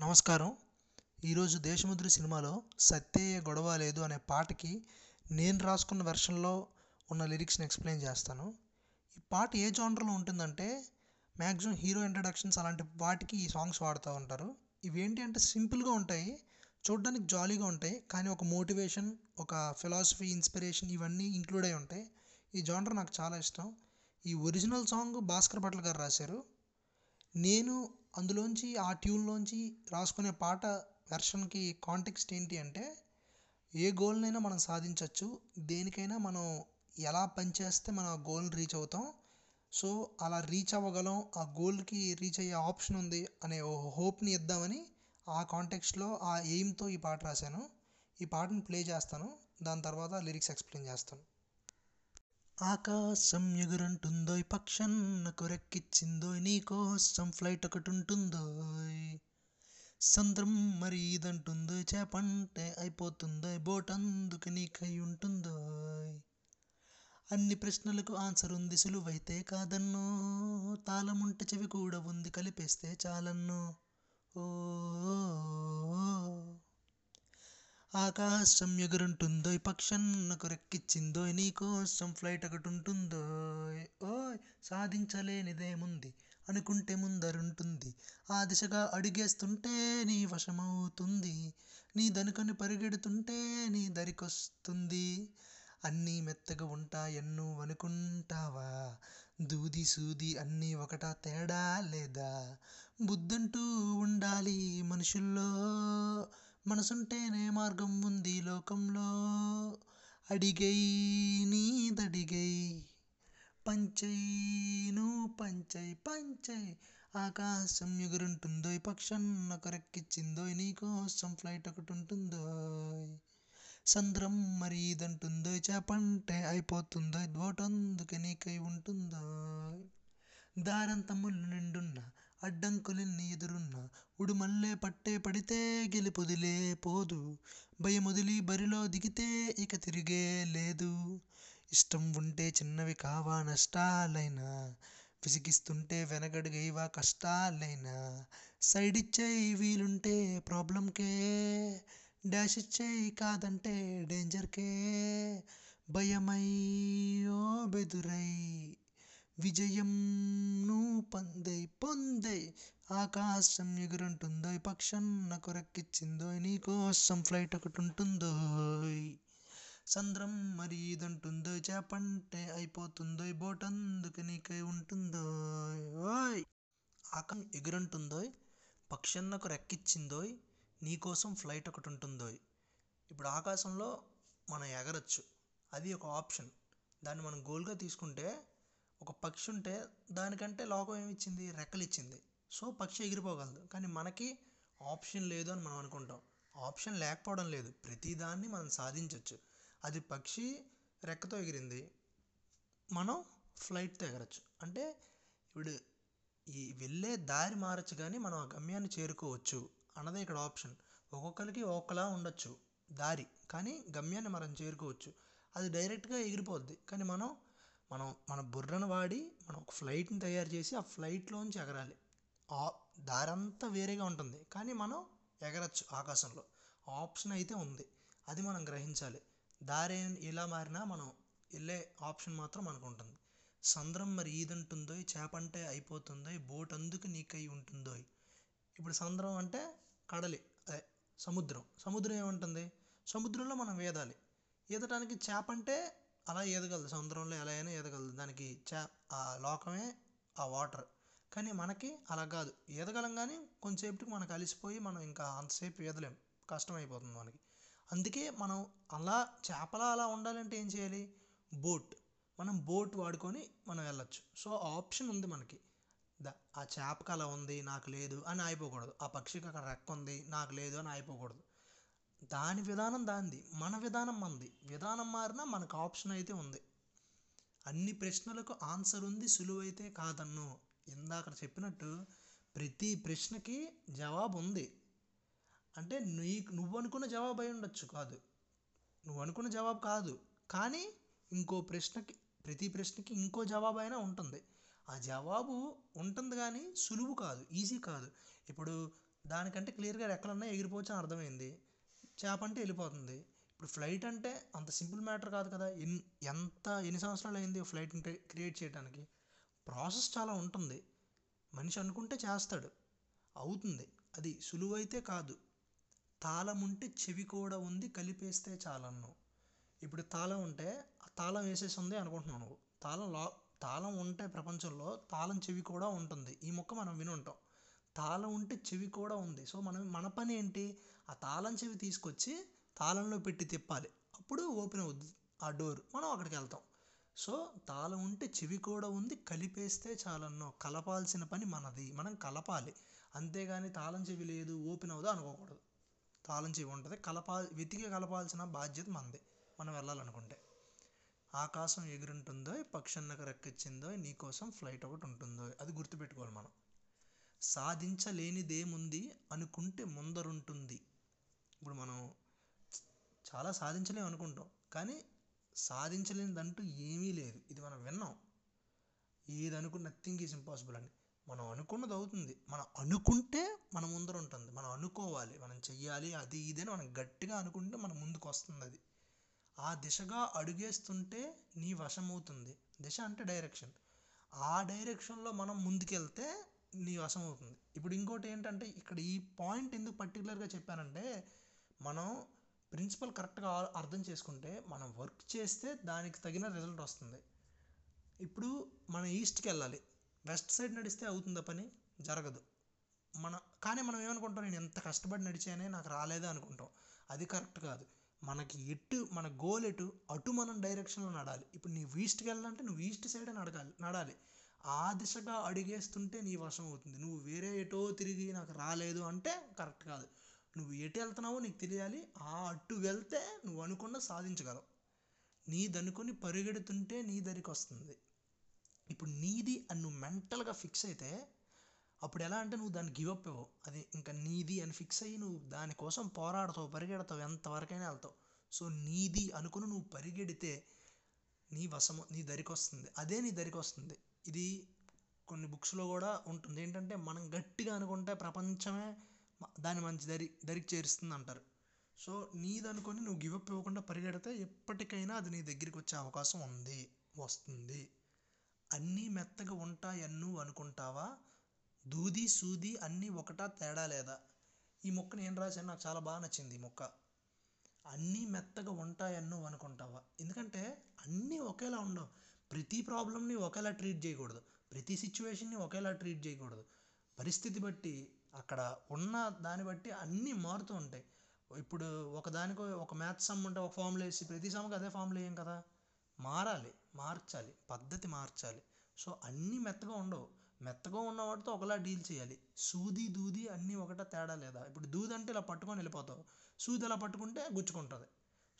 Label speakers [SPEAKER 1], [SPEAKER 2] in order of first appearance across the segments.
[SPEAKER 1] నమస్కారం. ఈరోజు దేశముద్రి సినిమాలో సత్యయ్య గొడవ లేదు అనే పాటకి నేను రాసుకున్న వెర్షన్లో ఉన్న లిరిక్స్ని ఎక్స్ప్లెయిన్ చేస్తాను. ఈ పాట ఏ జానర్లో ఉంటుందంటే మ్యాక్సిమం హీరో ఇంట్రడక్షన్స్ అలాంటి వాటికి ఈ సాంగ్స్ వాడుతూ ఉంటారు. ఇవేంటి అంటే సింపుల్గా ఉంటాయి చూడడానికి జాలీగా ఉంటాయి కానీ ఒక మోటివేషన్ ఒక ఫిలాసఫీ ఇన్స్పిరేషన్ ఇవన్నీ ఇంక్లూడ్ అయి ఉంటాయి. ఈ జానర్ నాకు చాలా ఇష్టం. ఈ ఒరిజినల్ సాంగ్ భాస్కర్ భట్ల గారు రాశారు. నేను అందులోంచి ఆ ట్యూన్లోంచి రాసుకునే పాట వెర్షన్కి కాంటెక్స్ట్ ఏంటి అంటే ఏ గోల్నైనా మనం సాధించవచ్చు దేనికైనా మనం ఎలా పనిచేస్తే మనం ఆ గోల్ని రీచ్ అవుతాం. సో అలా రీచ్ అవ్వగలం ఆ గోల్కి రీచ్ అయ్యే ఆప్షన్ ఉంది అనే ఓ హోప్ని ఇద్దామని ఆ కాంటెక్స్ట్లో ఆ ఎయిమ్తో ఈ పాట రాశాను. ఈ పాటను ప్లే చేస్తాను. దాని తర్వాత లిరిక్స్ ఎక్స్ప్లెయిన్ చేస్తాను. ఆకాశం ఎగురంటుందోయ్ పక్షన్న రెక్కిచ్చిందో నీకోసం ఫ్లైట్ ఒకటి ఉంటుందో సంద్రం మరి ఇదంటుందో చేపంటే అయిపోతుందో బోట్ అందుకు నీకై ఉంటుందో అన్ని ప్రశ్నలకు ఆన్సర్ ఉంది సులువైతే కాదన్నో తాళముంట చెవి కూడా ఉంది కలిపేస్తే చాలన్నో ఓ. ఆకాశం ఎగురుంటుందో పక్షన్నకు రెక్కిచ్చిందో నీకోసం ఫ్లైట్ ఒకటి ఉంటుందో ఓయ్ సాధించలేనిదేముంది అనుకుంటే ముందరుంటుంది ఆ దిశగా అడిగేస్తుంటే నీ వశమవుతుంది నీ దనుకని పరిగెడుతుంటే నీ దరికొస్తుంది. అన్నీ మెత్తగా ఉంటాయన్ను అనుకుంటావా? దూది సూది అన్నీ ఒకటా తేడా లేదా? బుద్ధంటూ ఉండాలి మనుషుల్లో మనసుంటేనే మార్గం ఉంది లోకంలో. అడిగై నీదడిగై పంచై నువ్వు పంచై పంచై. ఆకాశం ఎగురుంటుందో పక్షన్న రెక్కిచ్చిందో నీకోసం ఫ్లైట్ ఒకటి ఉంటుందో సంద్రం మరి ఇదంటుందో చేపంటే అయిపోతుందో ఓటందుకే నీకై ఉంటుందో. దారంత ముళ్ళు నిండున్న అడ్డంకులెన్ని ఎదురున్నా ఉడుమల్లే పట్టే పడితే గెలుపొదిలే పోదు. భయమొదిలి బరిలో దిగితే ఇక తిరిగే లేదు. ఇష్టం ఉంటే చిన్నవి కావా నష్టాలైనా? విసిగిస్తుంటే వెనగడుగైవా కష్టాలైనా? సైడ్ ఇచ్చేయి వీలుంటే ప్రాబ్లంకే. డాష్ ఇచ్చేయి కాదంటే డేంజర్కే. భయమై ఓ బెదురై విజయం పందై పొందై ఆకాశం ఎగురుంటుందో పక్షన్నకు రెక్కిచ్చిందో నీకోసం ఫ్లైట్ ఒకటి ఉంటుందో సంద్రం మరి ఇదంటుందో చేపంటే అయిపోతుందో బోట్ అందుకు నీకై ఉంటుందో ఓయ్! ఆకం ఎగురుంటుందోయ్ పక్షన్నకు రెక్కిచ్చిందో నీకోసం ఫ్లైట్ ఒకటి ఉంటుందో ఇప్పుడు ఆకాశంలో మనం ఎగరచ్చు. అది ఒక ఆప్షన్. దాన్ని మనం గోల్గా తీసుకుంటే ఒక పక్షి ఉంటే దానికంటే లోకం ఏమి ఇచ్చింది రెక్కలు ఇచ్చింది సో పక్షి ఎగిరిపోగలదు. కానీ మనకి ఆప్షన్ లేదు అని మనం అనుకుంటాం. ఆప్షన్ లేకపోవడం లేదు. ప్రతిదాన్ని మనం సాధించవచ్చు అది పక్షి రెక్కతో ఎగిరింది. మనం ఫ్లైట్తో ఎగరచ్చు. అంటే ఇప్పుడు ఈ వెళ్ళే దారి మారచ్చు కానీ మనం ఆ గమ్యాన్ని చేరుకోవచ్చు అన్నదే ఇక్కడ ఆప్షన్. ఒక్కొక్కరికి ఒక్కలా ఉండొచ్చు. దారి. కానీ గమ్యాన్ని మనం చేరుకోవచ్చు. అది డైరెక్ట్గా ఎగిరిపోద్ది. కానీ మనం మనం మన బుర్రను వాడి మనం ఒక ఫ్లైట్ని తయారు చేసి ఆ ఫ్లైట్లోంచి ఎగరాలి. ఆ దారంతా వేరేగా ఉంటుంది. కానీ మనం ఎగరచ్చు ఆకాశంలో. ఆప్షన్ అయితే ఉంది. అది మనం గ్రహించాలి. దారి ఎలా మారినా మనం వెళ్ళే ఆప్షన్ మాత్రం మనకు ఉంటుంది. సంద్రం మరి ఈదంటుందో చేపంటే అయిపోతుందో బోట్ అందుకు నీకై ఉంటుందో ఇప్పుడు సంద్రం అంటే కడలి. అదే సముద్రం. సముద్రం ఏముంటుంది? సముద్రంలో మనం వేదాలి. ఈదటానికి చేప అంటే అలా ఈదగలదు సముద్రంలో ఎలా అయినా ఈదగలదు దానికి చా ఆ లోకమే ఆ వాటర్. కానీ మనకి అలా కాదు. ఈదగలం కానీ కొంతసేపటికి మనకు అలిసిపోయి మనం ఇంకా అంతసేపు ఈదలేం కష్టమైపోతుంది మనకి. అందుకే మనం అలా చేపలా అలా ఉండాలంటే ఏం చేయాలి? బోట్. మనం బోట్ వాడుకొని మనం వెళ్ళొచ్చు. సో ఆప్షన్ ఉంది మనకి. ద ఆ చేపకి అలా ఉంది నాకు లేదు అని ఆగిపోకూడదు. ఆ పక్షికి అక్కడ రెక్క ఉంది నాకు లేదు అని ఆగిపోకూడదు. దాని విధానం దానిది మన విధానం మనది. విధానం మారినా మనకు ఆప్షన్ అయితే ఉంది. అన్ని ప్రశ్నలకు ఆన్సర్ ఉంది సులువైతే కాదన్ను. ఇందాక చెప్పినట్టు ప్రతి ప్రశ్నకి జవాబు ఉంది. అంటే నీకు నువ్వు అనుకున్న జవాబు అయి ఉండొచ్చు కాదు. నువ్వు అనుకున్న జవాబు కాదు. కానీ ఇంకో ప్రశ్నకి ప్రతి ప్రశ్నకి ఇంకో జవాబు అయినా ఉంటుంది. ఆ జవాబు ఉంటుంది కానీ సులువు కాదు ఈజీ కాదు. ఇప్పుడు దానికంటే క్లియర్గా ఎక్కడన్నా ఎగిరిపోవచ్చు అని అర్థమైంది. చేప అంటే వెళ్ళిపోతుంది. ఇప్పుడు ఫ్లైట్ అంటే అంత సింపుల్ మ్యాటర్ కాదు కదా. ఎన్ ఎంత ఎన్ని సంవత్సరాలు అయింది ఫ్లైట్ క్రియేట్ చేయడానికి ప్రాసెస్ చాలా ఉంటుంది. మనిషి అనుకుంటే చేస్తాడు. అవుతుంది. అది సులువైతే కాదు. తాళం ఉంటే చెవి కూడా ఉంది కలిపేస్తే చాలన్నావు ఇప్పుడు తాళం ఉంటే ఆ తాళం వేసేసి ఉంది అనుకుంటున్నావు నువ్వు. తాళం లా తాళం ఉంటే ప్రపంచంలో తాళం చెవి కూడా ఉంటుంది. ఈ మొక్క మనం వినుంటాం. తాళం ఉంటే చెవి కూడా ఉంది. సో మనం మన పని ఏంటి? ఆ తాళం చెవి తీసుకొచ్చి తాళంలో పెట్టి తిప్పాలి. అప్పుడు ఓపెన్ అవుద్ది ఆ డోర్. మనం అక్కడికి వెళ్తాం. సో తాళం ఉంటే చెవి కూడా ఉంది. కలిపేస్తే చాలన్నో. కలపాల్సిన పని మనది. మనం కలపాలి. అంతేగాని తాళం చెవి లేదు ఓపెన్ అవుదా అనుకోకూడదు. తాళం చెవి ఉంటుంది. కలపా వెతికి కలపాల్సిన బాధ్యత మనది. మనం వెళ్ళాలనుకుంటే. ఆకాశం ఎగురుంటుందో పక్షన్నకు రెక్కిచ్చిందో నీకోసం ఫ్లైట్ ఒకటి ఉంటుందో అది గుర్తుపెట్టుకోవాలి మనం. సాధించలేనిదేముంది అనుకుంటే ముందరుంటుంది. ఇప్పుడు మనం చాలా సాధించలేం అనుకుంటాం. కానీ సాధించలేనిదంటూ ఏమీ లేదు. ఇది మనం విన్నాం. ఏది అనుకున్న నథింగ్ ఈజ్ ఇంపాసిబుల్ అని. మనం అనుకున్నది అవుతుంది మనం అనుకుంటే మన ముందర ఉంటుంది మనం అనుకోవాలి. మనం చెయ్యాలి. అది ఇది అని మనం గట్టిగా అనుకుంటే మన ముందుకు వస్తుంది అది ఆ దిశగా అడుగేస్తుంటే నీ వశమవుతుంది. దిశ అంటే డైరెక్షన్. ఆ డైరెక్షన్లో మనం ముందుకెళ్తే నీ అవుతుంది ఇప్పుడు ఇంకోటి ఏంటంటే ఇక్కడ ఈ పాయింట్ ఎందుకు పర్టికులర్గా చెప్పానంటే మనం ప్రిన్సిపల్ కరెక్ట్గా అర్థం చేసుకుంటే మనం వర్క్ చేస్తే దానికి తగిన రిజల్ట్ వస్తుంది. ఇప్పుడు మనం ఈస్ట్కి వెళ్ళాలి వెస్ట్ సైడ్ నడిస్తే అవుతుందా పని? జరగదు. మన కానీ మనం ఏమనుకుంటాం నేను ఎంత కష్టపడి నడిచానే నాకు రాలేదా అనుకుంటాం. అది కరెక్ట్ కాదు. మనకి ఎటు మన గోల్ ఎటు అటు మనం డైరెక్షన్లో నడాలి. ఇప్పుడు నువ్వు ఈస్ట్కి వెళ్ళాలంటే నువ్వు ఈస్ట్ సైడే నడగాలి నడాలి. ఆ దిశగా అడిగేస్తుంటే నీ వశం అవుతుంది. నువ్వు వేరే ఎటో తిరిగి నాకు రాలేదు అంటే కరెక్ట్ కాదు. నువ్వు ఎటు వెళ్తున్నావో నీకు తెలియాలి. ఆ అటు వెళ్తే నువ్వు అనుకున్న సాధించగలవు. నీదనుకొని పరిగెడుతుంటే నీ దరికి వస్తుంది. ఇప్పుడు నీది అని నువ్వు మెంటల్గా ఫిక్స్ అయితే అప్పుడు ఎలా అంటే నువ్వు దాన్ని గివప్ ఇవ్వవు అది ఇంకా నీది అని ఫిక్స్ అయ్యి నువ్వు దానికోసం పోరాడతావు పరిగెడతావు ఎంతవరకైనా వెళ్తావు. సో నీది అనుకుని నువ్వు పరిగెడితే నీ వశము నీ దరికి వస్తుంది. అదే నీ దరికి వస్తుంది. ఇది కొన్ని బుక్స్లో కూడా ఉంటుంది. ఏంటంటే మనం గట్టిగా అనుకుంటే ప్రపంచమే దాన్ని మంచి దరి దరికి చేరుస్తుంది అంటారు సో నీదనుకొని నువ్వు గివ్ అప్ ఇవ్వకుండా పరిగెడితే ఎప్పటికైనా అది నీ దగ్గరికి వచ్చే అవకాశం ఉంది వస్తుంది. అన్నీ మెత్తగా ఉంటాయన్ను అనుకుంటావా? దూది సూది అన్నీ ఒకటా తేడా లేదా? ఈ మొక్క నేను రాశాను నాకు చాలా బాగా నచ్చింది ఈ మొక్క. అన్నీ మెత్తగా ఉంటాయన్ను అనుకుంటావా? ఎందుకంటే అన్నీ ఒకేలా ఉండవు. ప్రతి ప్రాబ్లమ్ని ఒకేలా ట్రీట్ చేయకూడదు. ప్రతి సిచ్యువేషన్ని ఒకేలా ట్రీట్ చేయకూడదు. పరిస్థితి బట్టి అక్కడ ఉన్న దాన్ని బట్టి అన్నీ మారుతూ ఉంటాయి. ఇప్పుడు ఒకదానికో ఒక మ్యాథ్స్ సమ్ ఉంటే ఒక ఫామ్లో వేసి ప్రతి సమ్కి అదే ఫామ్లో వేయం కదా? మారాలి మార్చాలి పద్ధతి మార్చాలి. సో అన్నీ మెత్తగా ఉండవు. మెత్తగా ఉన్న వాటితో ఒకలా డీల్ చేయాలి. సూది దూది అన్నీ ఒకట తేడా లేదా? ఇప్పుడు దూది అంటే ఇలా పట్టుకొని వెళ్ళిపోతావు. సూది ఎలా పట్టుకుంటే గుచ్చుకుంటుంది.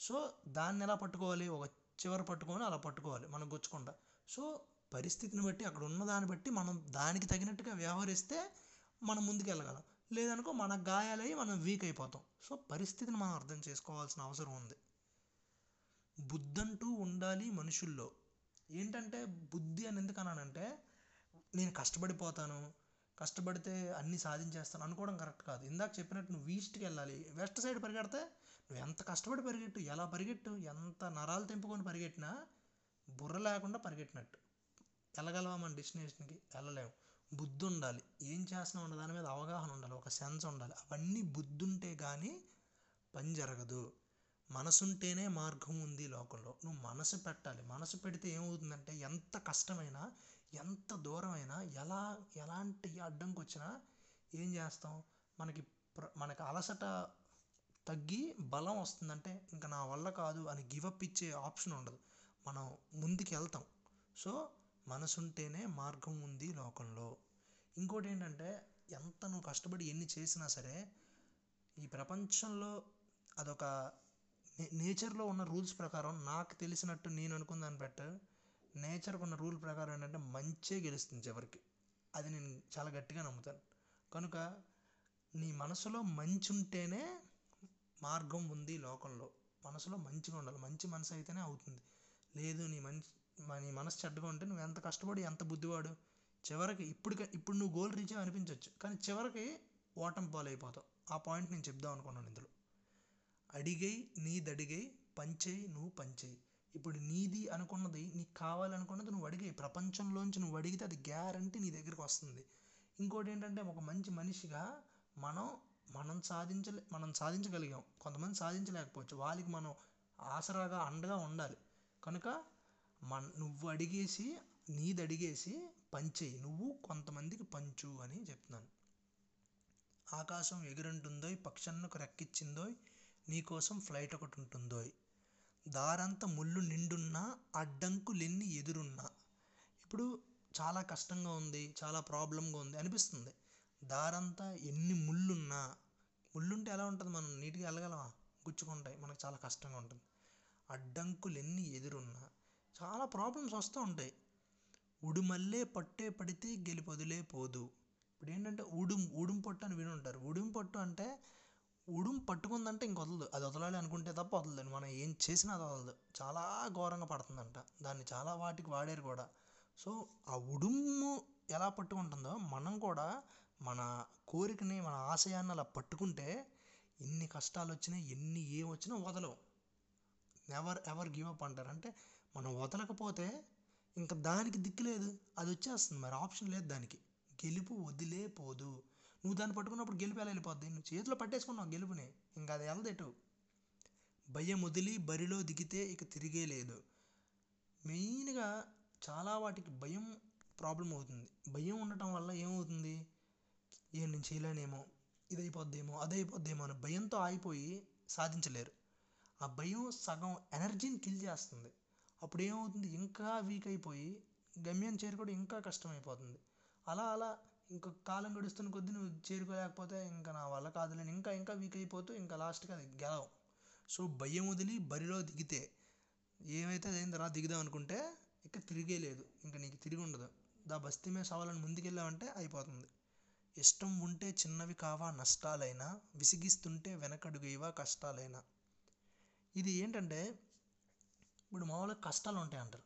[SPEAKER 1] సో దాన్ని ఎలా పట్టుకోవాలి? ఒక చివర పట్టుకొని అలా పట్టుకోవాలి మనం గుచ్చకుండా సో పరిస్థితిని బట్టి అక్కడ ఉన్న దాన్ని బట్టి మనం దానికి తగినట్టుగా వ్యవహరిస్తే మనం ముందుకు వెళ్ళగలం లేదనుకో మన గాయాలయ్యి మనం వీక్ అయిపోతాం. సో పరిస్థితిని మనం అర్థం చేసుకోవాల్సిన అవసరం ఉంది. బుద్ధంటూ ఉండాలి మనుషుల్లో. ఏంటంటే బుద్ధి అని ఎందుకు అన్నానంటే నేను కష్టపడిపోతాను కష్టపడితే అన్నీ సాధించేస్తాను అనుకోవడం కరెక్ట్ కాదు. ఇందాక చెప్పినట్టు నువ్వు ఈస్ట్కి వెళ్ళాలి వెస్ట్ సైడ్ పరిగెడితే నువ్వు ఎంత కష్టపడి పరిగెట్టు ఎలా పరిగెట్టు ఎంత నరాలు తెంపుకొని పరిగెట్టినా బుర్ర లేకుండా పరిగెట్టినట్టు. వెళ్ళగలవా మన డెస్టినేషన్కి? వెళ్ళలేము. బుద్ధి ఉండాలి ఏం చేస్తున్నాం అన్న దాని మీద అవగాహన ఉండాలి. ఒక సెన్స్ ఉండాలి. అవన్నీ బుద్ధి ఉంటే కానీ పని జరగదు. మనసుంటేనే మార్గం ఉంది లోకంలో. నువ్వు మనసు పెట్టాలి. మనసు పెడితే ఏమవుతుందంటే ఎంత కష్టమైనా ఎంత దూరమైనా ఎలా ఎలాంటి అడ్డంకి వచ్చినా ఏం చేస్తాం? మనకి ప్ర మనకి అలసట తగ్గి బలం వస్తుందంటే ఇంకా నా వల్ల కాదు అని గివప్ ఇచ్చే ఆప్షన్ ఉండదు. మనం ముందుకు వెళ్తాం. సో మనసుంటేనే మార్గం ఉంది లోకంలో. ఇంకోటి ఏంటంటే ఎంత నువ్వు కష్టపడి ఎన్ని చేసినా సరే ఈ ప్రపంచంలో అదొక నే నేచర్లో ఉన్న రూల్స్ ప్రకారం నాకు తెలిసినట్టు నేను అనుకున్న దాన్ని బట్టి నేచర్కి ఉన్న రూల్ ప్రకారం ఏంటంటే మంచే గెలుస్తుంది చివరికి. అది నేను చాలా గట్టిగా నమ్ముతాను. కనుక నీ మనసులో మంచి ఉంటేనే మార్గం ఉంది లోకంలో. మనసులో మంచిగా ఉండాలి. మంచి మనసు అయితేనే అవుతుంది. లేదు నీ మంచి నీ మనసు చెడ్డగా ఉంటే నువ్వు ఎంత కష్టపడి ఎంత బుద్ధివాడు. చివరికి ఇప్పుడు ఇప్పుడు నువ్వు గోల్ రీచ్ అనిపించవచ్చు కానీ చివరికి ఓటమి పాలైపోతావు. ఆ పాయింట్ నేను చెప్దాం అనుకున్నాను ఇందులో. అడిగై నీదడిగై పంచేయి నువ్వు పంచేయి. ఇప్పుడు నీది అనుకున్నది నీకు కావాలనుకున్నది నువ్వు అడిగే ప్రపంచంలోంచి నువ్వు అడిగితే అది గ్యారంటీ నీ దగ్గరికి వస్తుంది. ఇంకోటి ఏంటంటే ఒక మంచి మనిషిగా మనం మనం సాధించలే మనం సాధించగలిగాం. కొంతమంది సాధించలేకపోవచ్చు. వాళ్ళకి మనం ఆసరాగా అండగా ఉండాలి. కనుక మన నువ్వు అడిగేసి నీది అడిగేసి పంచేయి. నువ్వు కొంతమందికి పంచు అని చెప్తున్నాను. ఆకాశం ఎగురుంటుందో పక్షన్నకు రెక్కిచ్చిందోయ్ నీకోసం ఫ్లైట్ ఒకటి ఉంటుందో దారంతా ముళ్ళు నిండున్నా అడ్డంకులెన్ని ఎదురున్నా. ఇప్పుడు చాలా కష్టంగా ఉంది చాలా ప్రాబ్లంగా ఉంది అనిపిస్తుంది. దారంతా ఎన్ని ముళ్ళున్నా ముళ్ళుంటే ఎలా ఉంటుంది మనం నీట్గా వెళ్ళగలమా? గుచ్చుకుంటాయి. మనకు చాలా కష్టంగా ఉంటుంది. అడ్డంకులు ఎన్ని ఎదురున్నా చాలా ప్రాబ్లమ్స్ వస్తూ ఉంటాయి. ఉడుమల్లే పట్టే పడితే గెలిపొదిలే పోదు. ఇప్పుడు ఏంటంటే ఉడుం ఉడుం పట్టు అని విని ఉంటారు. ఉడుం పట్టు అంటే ఉడుం పట్టుకుందంటే ఇంక వదలదు. అది వదలాలి అనుకుంటే తప్ప వదలదు. మనం ఏం చేసినా అది వదలదు. చాలా ఘోరంగా పడుతుందంట. దాన్ని చాలా వాటికి వాడారు కూడా. సో ఆ ఉడుము ఎలా పట్టుకుంటుందో మనం కూడా మన కోరికని మన ఆశయాన్ని అలా పట్టుకుంటే ఎన్ని కష్టాలు వచ్చినా ఎన్ని ఏం వచ్చినా వదలవు. నెవర్ ఎవర్ గివ్ అప్ అంటారు. అంటే మనం వదలకపోతే ఇంకా దానికి దిక్కు లేదు. అది వచ్చేస్తుంది మరి. ఆప్షన్ లేదు దానికి. గెలుపు వదిలే పోదు. నువ్వు దాన్ని పట్టుకున్నప్పుడు గెలుపు ఎలా వెళ్ళిపోద్ది? నువ్వు చేతిలో పట్టేసుకున్నావు గెలుపుని. ఇంకా అది వెళ్ళదెటు భయం వదిలి బరిలో దిగితే ఇక తిరిగే లేదు. మెయిన్గా చాలా వాటికి భయం ప్రాబ్లం అవుతుంది. భయం ఉండటం వల్ల ఏమవుతుంది? ఏం నేను చేయలేనేమో ఇది అయిపోద్దేమో అది అయిపోద్దేమో అని భయంతో ఆగిపోయి సాధించలేరు. ఆ భయం సగం ఎనర్జీని కిల్ చేస్తుంది. అప్పుడు ఏమవుతుంది ఇంకా వీక్ అయిపోయి గమ్యం చేరుకోవడం ఇంకా కష్టమైపోతుంది. అలా అలా ఇంకా కాలం గడుస్తున్న కొద్దీ నువ్వు చేరుకోలేకపోతే ఇంకా నా వల్ల కాదులేని ఇంకా ఇంకా వీక్ అయిపోతూ ఇంకా లాస్ట్కి అది గెలవు. సో భయం వదిలి బరిలో దిగితే ఏమైతే అదేం తర్వాత దిగుదాం అనుకుంటే ఇక తిరిగే లేదు. ఇంకా నీకు తిరిగి ఉండదు. దా బస్తీ మీద సవాలని ముందుకెళ్ళావంటే అయిపోతుంది. ఇష్టం ఉంటే చిన్నవి కావా నష్టాలైనా విసిగిస్తుంటే వెనకడుగేవా కష్టాలైనా. ఇది ఏంటంటే ఇప్పుడు మామూలుగా కష్టాలు ఉంటాయి అంటారు.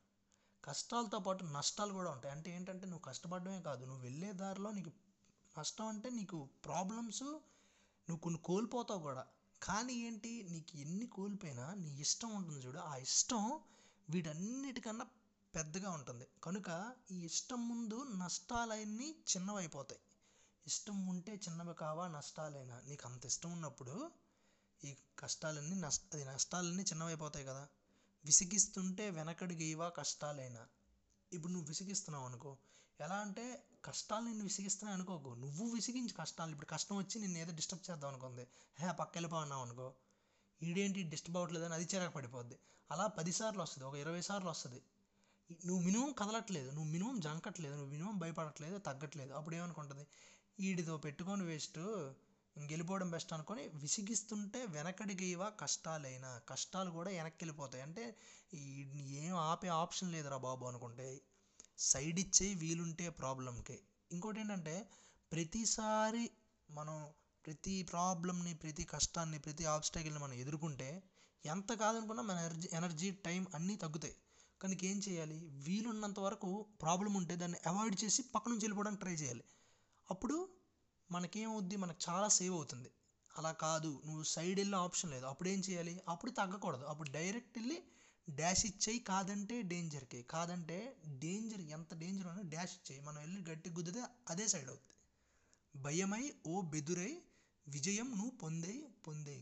[SPEAKER 1] కష్టాలతో పాటు నష్టాలు కూడా ఉంటాయి. అంటే ఏంటంటే నువ్వు కష్టపడమే కాదు. నువ్వు వెళ్ళే దారిలో నీకు నష్టం అంటే నీకు ప్రాబ్లమ్స్ నువ్వు కొన్ని కోల్పోతావు కూడా. కానీ ఏంటి నీకు ఎన్ని కోల్పోయినా నీ ఇష్టం ఉంటుంది చూడు. ఆ ఇష్టం వీటన్నిటికన్నా పెద్దగా ఉంటుంది. కనుక ఈ ఇష్టం ముందు నష్టాలన్నీ చిన్నవైపోతాయి. ఇష్టం ఉంటే చిన్నవి కావా నష్టాలైనా? నీకు అంత ఇష్టం ఉన్నప్పుడు ఈ కష్టాలన్నీ నష్ట అది నష్టాలన్నీ చిన్నవైపోతాయి కదా. విసిగిస్తుంటే వెనకడుగేవా కష్టాలైనా? ఇప్పుడు నువ్వు విసిగిస్తున్నావు అనుకో. ఎలా అంటే కష్టాలు నిన్ను విసిగిస్తున్నాయి అనుకోకు. నువ్వు విసిగించి కష్టాలు. ఇప్పుడు కష్టం వచ్చి నిన్ను ఏదో డిస్టర్బ్ చేద్దాం అనుకుంది. హే పక్క వెళ్ళిపోన్నావు అనుకో. ఈడేంటి డిస్టర్బ్ అవ్వట్లేదని అది చిరాకు పడిపోద్ది. అలా పదిసార్లు వస్తుంది ఒక ఇరవై సార్లు వస్తుంది నువ్వు మినిమం కదలట్లేదు. నువ్వు మినిమం జంకట్లేదు. నువ్వు మినిమం భయపడట్లేదు తగ్గట్లేదు. అప్పుడు ఏమనుకుంటుంది వీడితో పెట్టుకొని వేస్ట్ గెలిపోవడం బెస్ట్ అనుకొని విసిగిస్తుంటే వెనకడిగేవా కష్టాలైనా. కష్టాలు కూడా వెనక్కి వెళ్ళిపోతాయి అంటే వీడిని ఏం ఆపే ఆప్షన్ లేదురా బాబు అనుకుంటే. సైడ్ ఇచ్చేయి వీలుంటే ప్రాబ్లంకి. ఇంకోటి ఏంటంటే ప్రతిసారి మనం ప్రతి ప్రాబ్లమ్ని ప్రతి కష్టాన్ని ప్రతి ఆబ్స్టాకిల్ని మనం ఎదుర్కొంటే ఎంత కాదనుకున్నా మన ఎనర్జీ ఎనర్జీ టైం అన్నీ తగ్గుతాయి. కనుక ఏం చేయాలి? వీలున్నంత వరకు ప్రాబ్లం ఉంటే దాన్ని అవాయిడ్ చేసి పక్క నుంచి వెళ్ళిపోవడానికి ట్రై చేయాలి. అప్పుడు మనకేమవుద్ది? మనకు చాలా సేవ్ అవుతుంది. అలా కాదు. నువ్వు సైడ్ వెళ్ళే ఆప్షన్ లేదు. అప్పుడు ఏం చేయాలి? అప్పుడు తగ్గకూడదు. అప్పుడు డైరెక్ట్ వెళ్ళి డాష్ ఇచ్చేయి. కాదంటే డేంజర్కి కాదంటే డేంజర్ ఎంత డేంజర్ ఉన్నా డాష్ ఇచ్చేయి. మనం వెళ్ళి గట్టి గుద్దితే అదే సైడ్ అవుతుంది భయమై ఓ బెదురై విజయం నువ్వు పొందే పొందే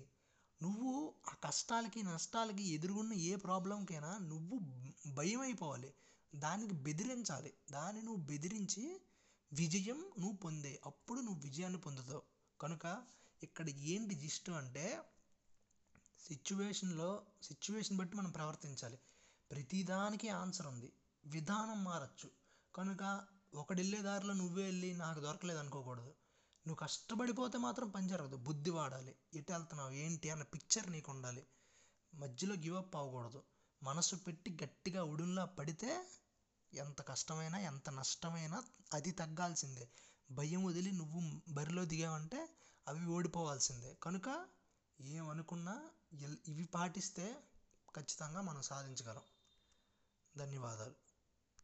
[SPEAKER 1] నువ్వు ఆ కష్టాలకి నష్టాలకి ఎదురుగున్న ఏ ప్రాబ్లంకైనా నువ్వు భయం అయిపోవాలి దానికి బెదిరించాలి. దాన్ని నువ్వు బెదిరించి విజయం నువ్వు పొందే అప్పుడు నువ్వు విజయాన్ని పొందుతావు. కనుక ఇక్కడ ఏంటి జిస్ట్ అంటే సిచ్యువేషన్లో సిచ్యువేషన్ బట్టి మనం ప్రవర్తించాలి. ప్రతిదానికి ఆన్సర్ ఉంది. విధానం మారచ్చు. కనుక ఒకడు వెళ్ళే దారిలో నువ్వే వెళ్ళి నాకు దొరకలేదు అనుకోకూడదు. నువ్వు కష్టపడిపోతే మాత్రం పని జరగదు. బుద్ధి వాడాలి. ఎటు వెళ్తున్నావు? ఏంటి? అన్న పిక్చర్ నీకు ఉండాలి. మధ్యలో గివ్ అప్ అవ్వకూడదు. మనసు పెట్టి గట్టిగా ఉడుంలా పడితే ఎంత కష్టమైనా ఎంత నష్టమైనా అది తగ్గాల్సిందే. భయం వదిలి నువ్వు బరిలో దిగావంటే అవి ఓడిపోవాల్సిందే. కనుక ఏమనుకున్నా ఇవి పాటిస్తే ఖచ్చితంగా మనం సాధించగలం. ధన్యవాదాలు.